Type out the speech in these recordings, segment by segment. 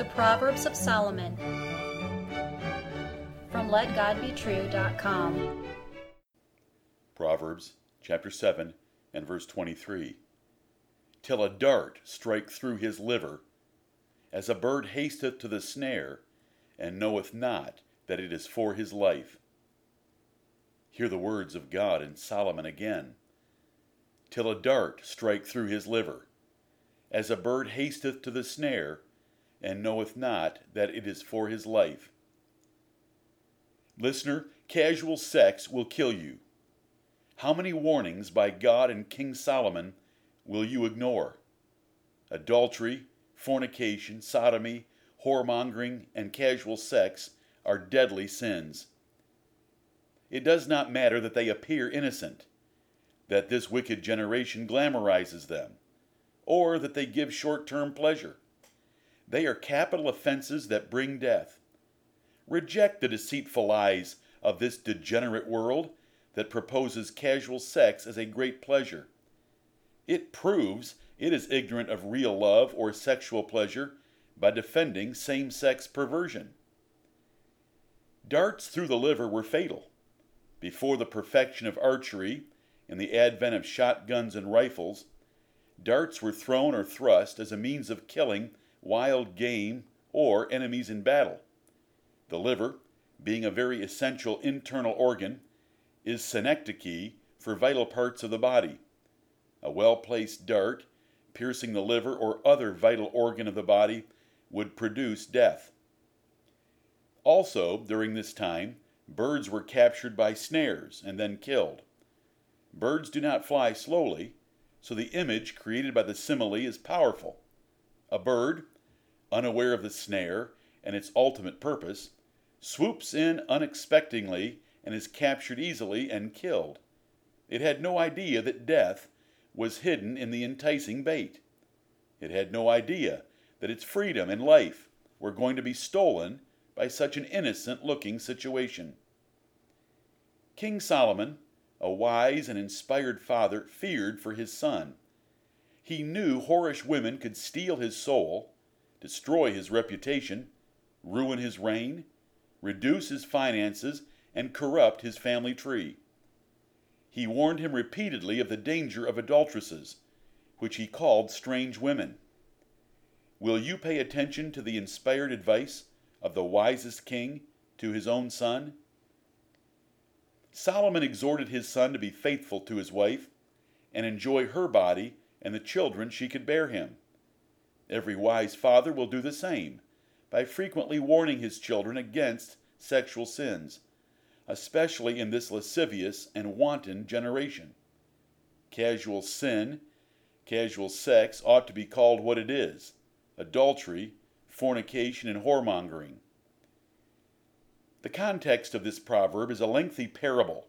The Proverbs of Solomon from LetGodBetrue.com. Proverbs chapter 7 and verse 23. Till a dart strike through his liver, as a bird hasteth to the snare, and knoweth not that it is for his life. Hear the words of God in Solomon again. Till a dart strike through his liver, as a bird hasteth to the snare, and knoweth not that it is for his life. Listener, casual sex will kill you. How many warnings by God and King Solomon will you ignore? Adultery, fornication, sodomy, whoremongering, and casual sex are deadly sins. It does not matter that they appear innocent, that this wicked generation glamorizes them, or that they give short term pleasure. They are capital offenses that bring death. Reject the deceitful lies of this degenerate world that proposes casual sex as a great pleasure. It proves it is ignorant of real love or sexual pleasure by defending same sex perversion. Darts through the liver were fatal. Before the perfection of archery and the advent of shotguns and rifles, darts were thrown or thrust as a means of killing wild game, or enemies in battle. The liver, being a very essential internal organ, is synecdoche for vital parts of the body. A well placed dart, piercing the liver or other vital organ of the body, would produce death. Also, during this time, birds were captured by snares and then killed. Birds do not fly slowly, so the image created by the simile is powerful. A bird, unaware of the snare and its ultimate purpose, swoops in unexpectedly and is captured easily and killed. It had no idea that death was hidden in the enticing bait. It had no idea that its freedom and life were going to be stolen by such an innocent looking situation. King Solomon, a wise and inspired father, feared for his son. He knew whorish women could steal his soul, destroy his reputation, ruin his reign, reduce his finances, and corrupt his family tree. He warned him repeatedly of the danger of adulteresses, which he called strange women. Will you pay attention to the inspired advice of the wisest king to his own son? Solomon exhorted his son to be faithful to his wife and enjoy her body and the children she could bear him. Every wise father will do the same by frequently warning his children against sexual sins, especially in this lascivious and wanton generation. Casual sin, casual sex ought to be called what it is adultery, fornication, and whoremongering. The context of this proverb is a lengthy parable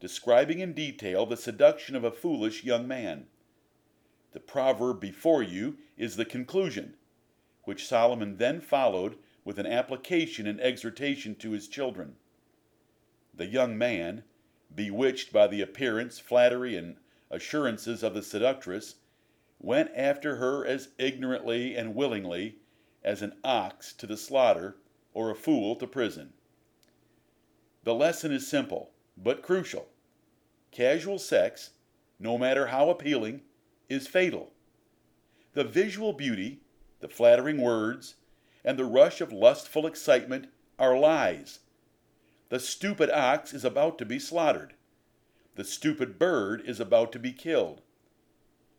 describing in detail the seduction of a foolish young man. The proverb before you is the conclusion, which Solomon then followed with an application and exhortation to his children. The young man, bewitched by the appearance, flattery, and assurances of the seductress, went after her as ignorantly and willingly as an ox to the slaughter or a fool to prison. The lesson is simple, but crucial. Casual sex, no matter how appealing, is fatal. The visual beauty, the flattering words, and the rush of lustful excitement are lies. The stupid ox is about to be slaughtered. The stupid bird is about to be killed.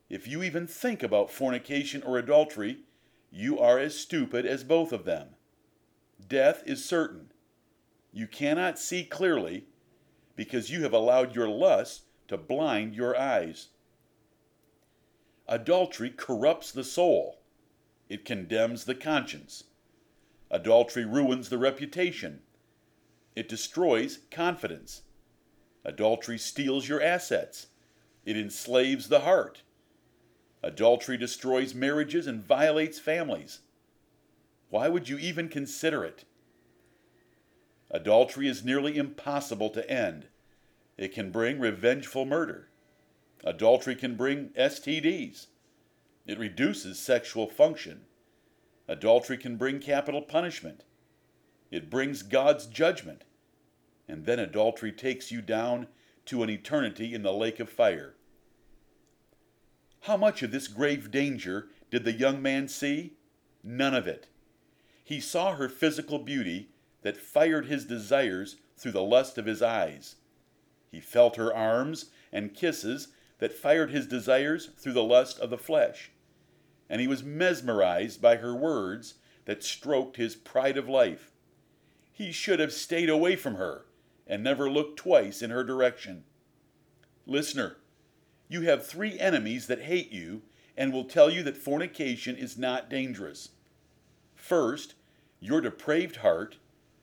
If you even think about fornication or adultery, you are as stupid as both of them. Death is certain. You cannot see clearly because you have allowed your lust to blind your eyes. Adultery corrupts the soul, it condemns the conscience. Adultery ruins the reputation, it destroys confidence. Adultery steals your assets, it enslaves the heart. Adultery destroys marriages and violates families. Why would you even consider it? Adultery is nearly impossible to end. It can bring revengeful murder. Adultery can bring STDs. It reduces sexual function. Adultery can bring capital punishment. It brings God's judgment. And then adultery takes you down to an eternity in the lake of fire. How much of this grave danger did the young man see? None of it. He saw her physical beauty that fired his desires through the lust of his eyes. He felt her arms and kisses that fired his desires through the lust of the flesh. And he was mesmerized by her words that stroked his pride of life. He should have stayed away from her and never looked twice in her direction. Listener, you have three enemies that hate you and will tell you that fornication is not dangerous. First, your depraved heart,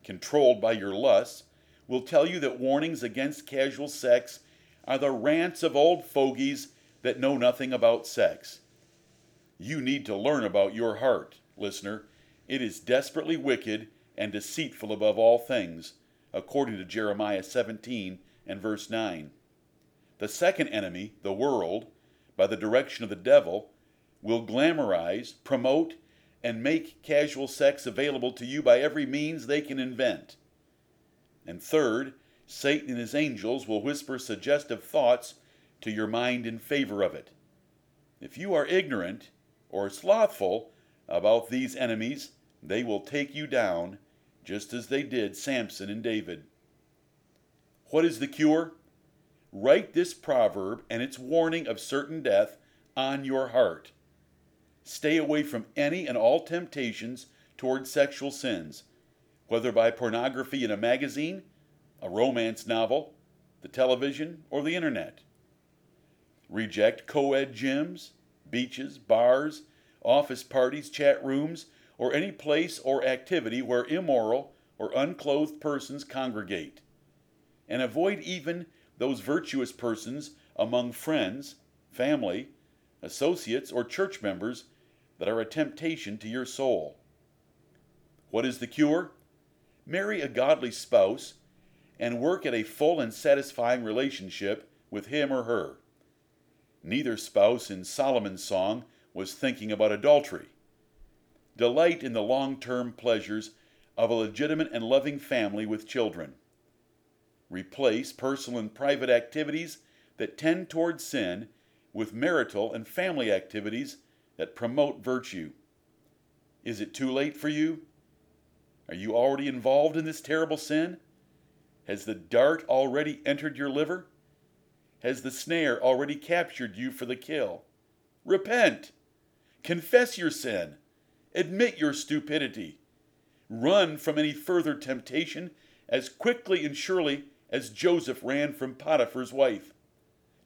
controlled by your lusts, will tell you that warnings against casual sex are the rants of old fogies that know nothing about sex. You need to learn about your heart, listener. It is desperately wicked and deceitful above all things, according to Jeremiah 17 and verse 9. The second enemy, the world, by the direction of the devil, will glamorize, promote, and make casual sex available to you by every means they can invent. And third, Satan and his angels will whisper suggestive thoughts to your mind in favor of it. If you are ignorant or slothful about these enemies, they will take you down just as they did Samson and David. What is the cure? Write this proverb and its warning of certain death on your heart. Stay away from any and all temptations toward sexual sins, whether by pornography in a magazine, a romance novel, the television, or the internet. Reject co ed gyms, beaches, bars, office parties, chat rooms, or any place or activity where immoral or unclothed persons congregate. And avoid even those virtuous persons among friends, family, associates, or church members that are a temptation to your soul. What is the cure? Marry a godly spouse and work at a full and satisfying relationship with him or her. Neither spouse in Solomon's song was thinking about adultery. Delight in the long term pleasures of a legitimate and loving family with children. Replace personal and private activities that tend toward sin with marital and family activities that promote virtue. Is it too late for you? Are you already involved in this terrible sin? Has the dart already entered your liver? Has the snare already captured you for the kill? Repent! Confess your sin. Admit your stupidity. Run from any further temptation as quickly and surely as Joseph ran from Potiphar's wife.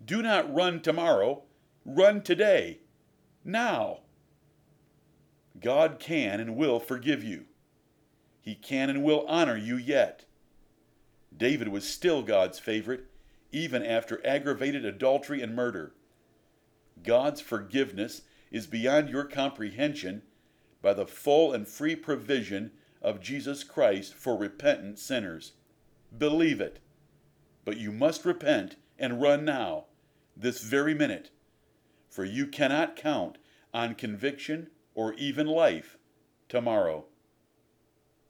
Do not run tomorrow, run today now. God can and will forgive you. He can and will honor you yet. David was still God's favorite, even after aggravated adultery and murder. God's forgiveness is beyond your comprehension by the full and free provision of Jesus Christ for repentant sinners. Believe it. But you must repent and run now, this very minute for you cannot count on conviction or even life tomorrow.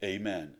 Amen.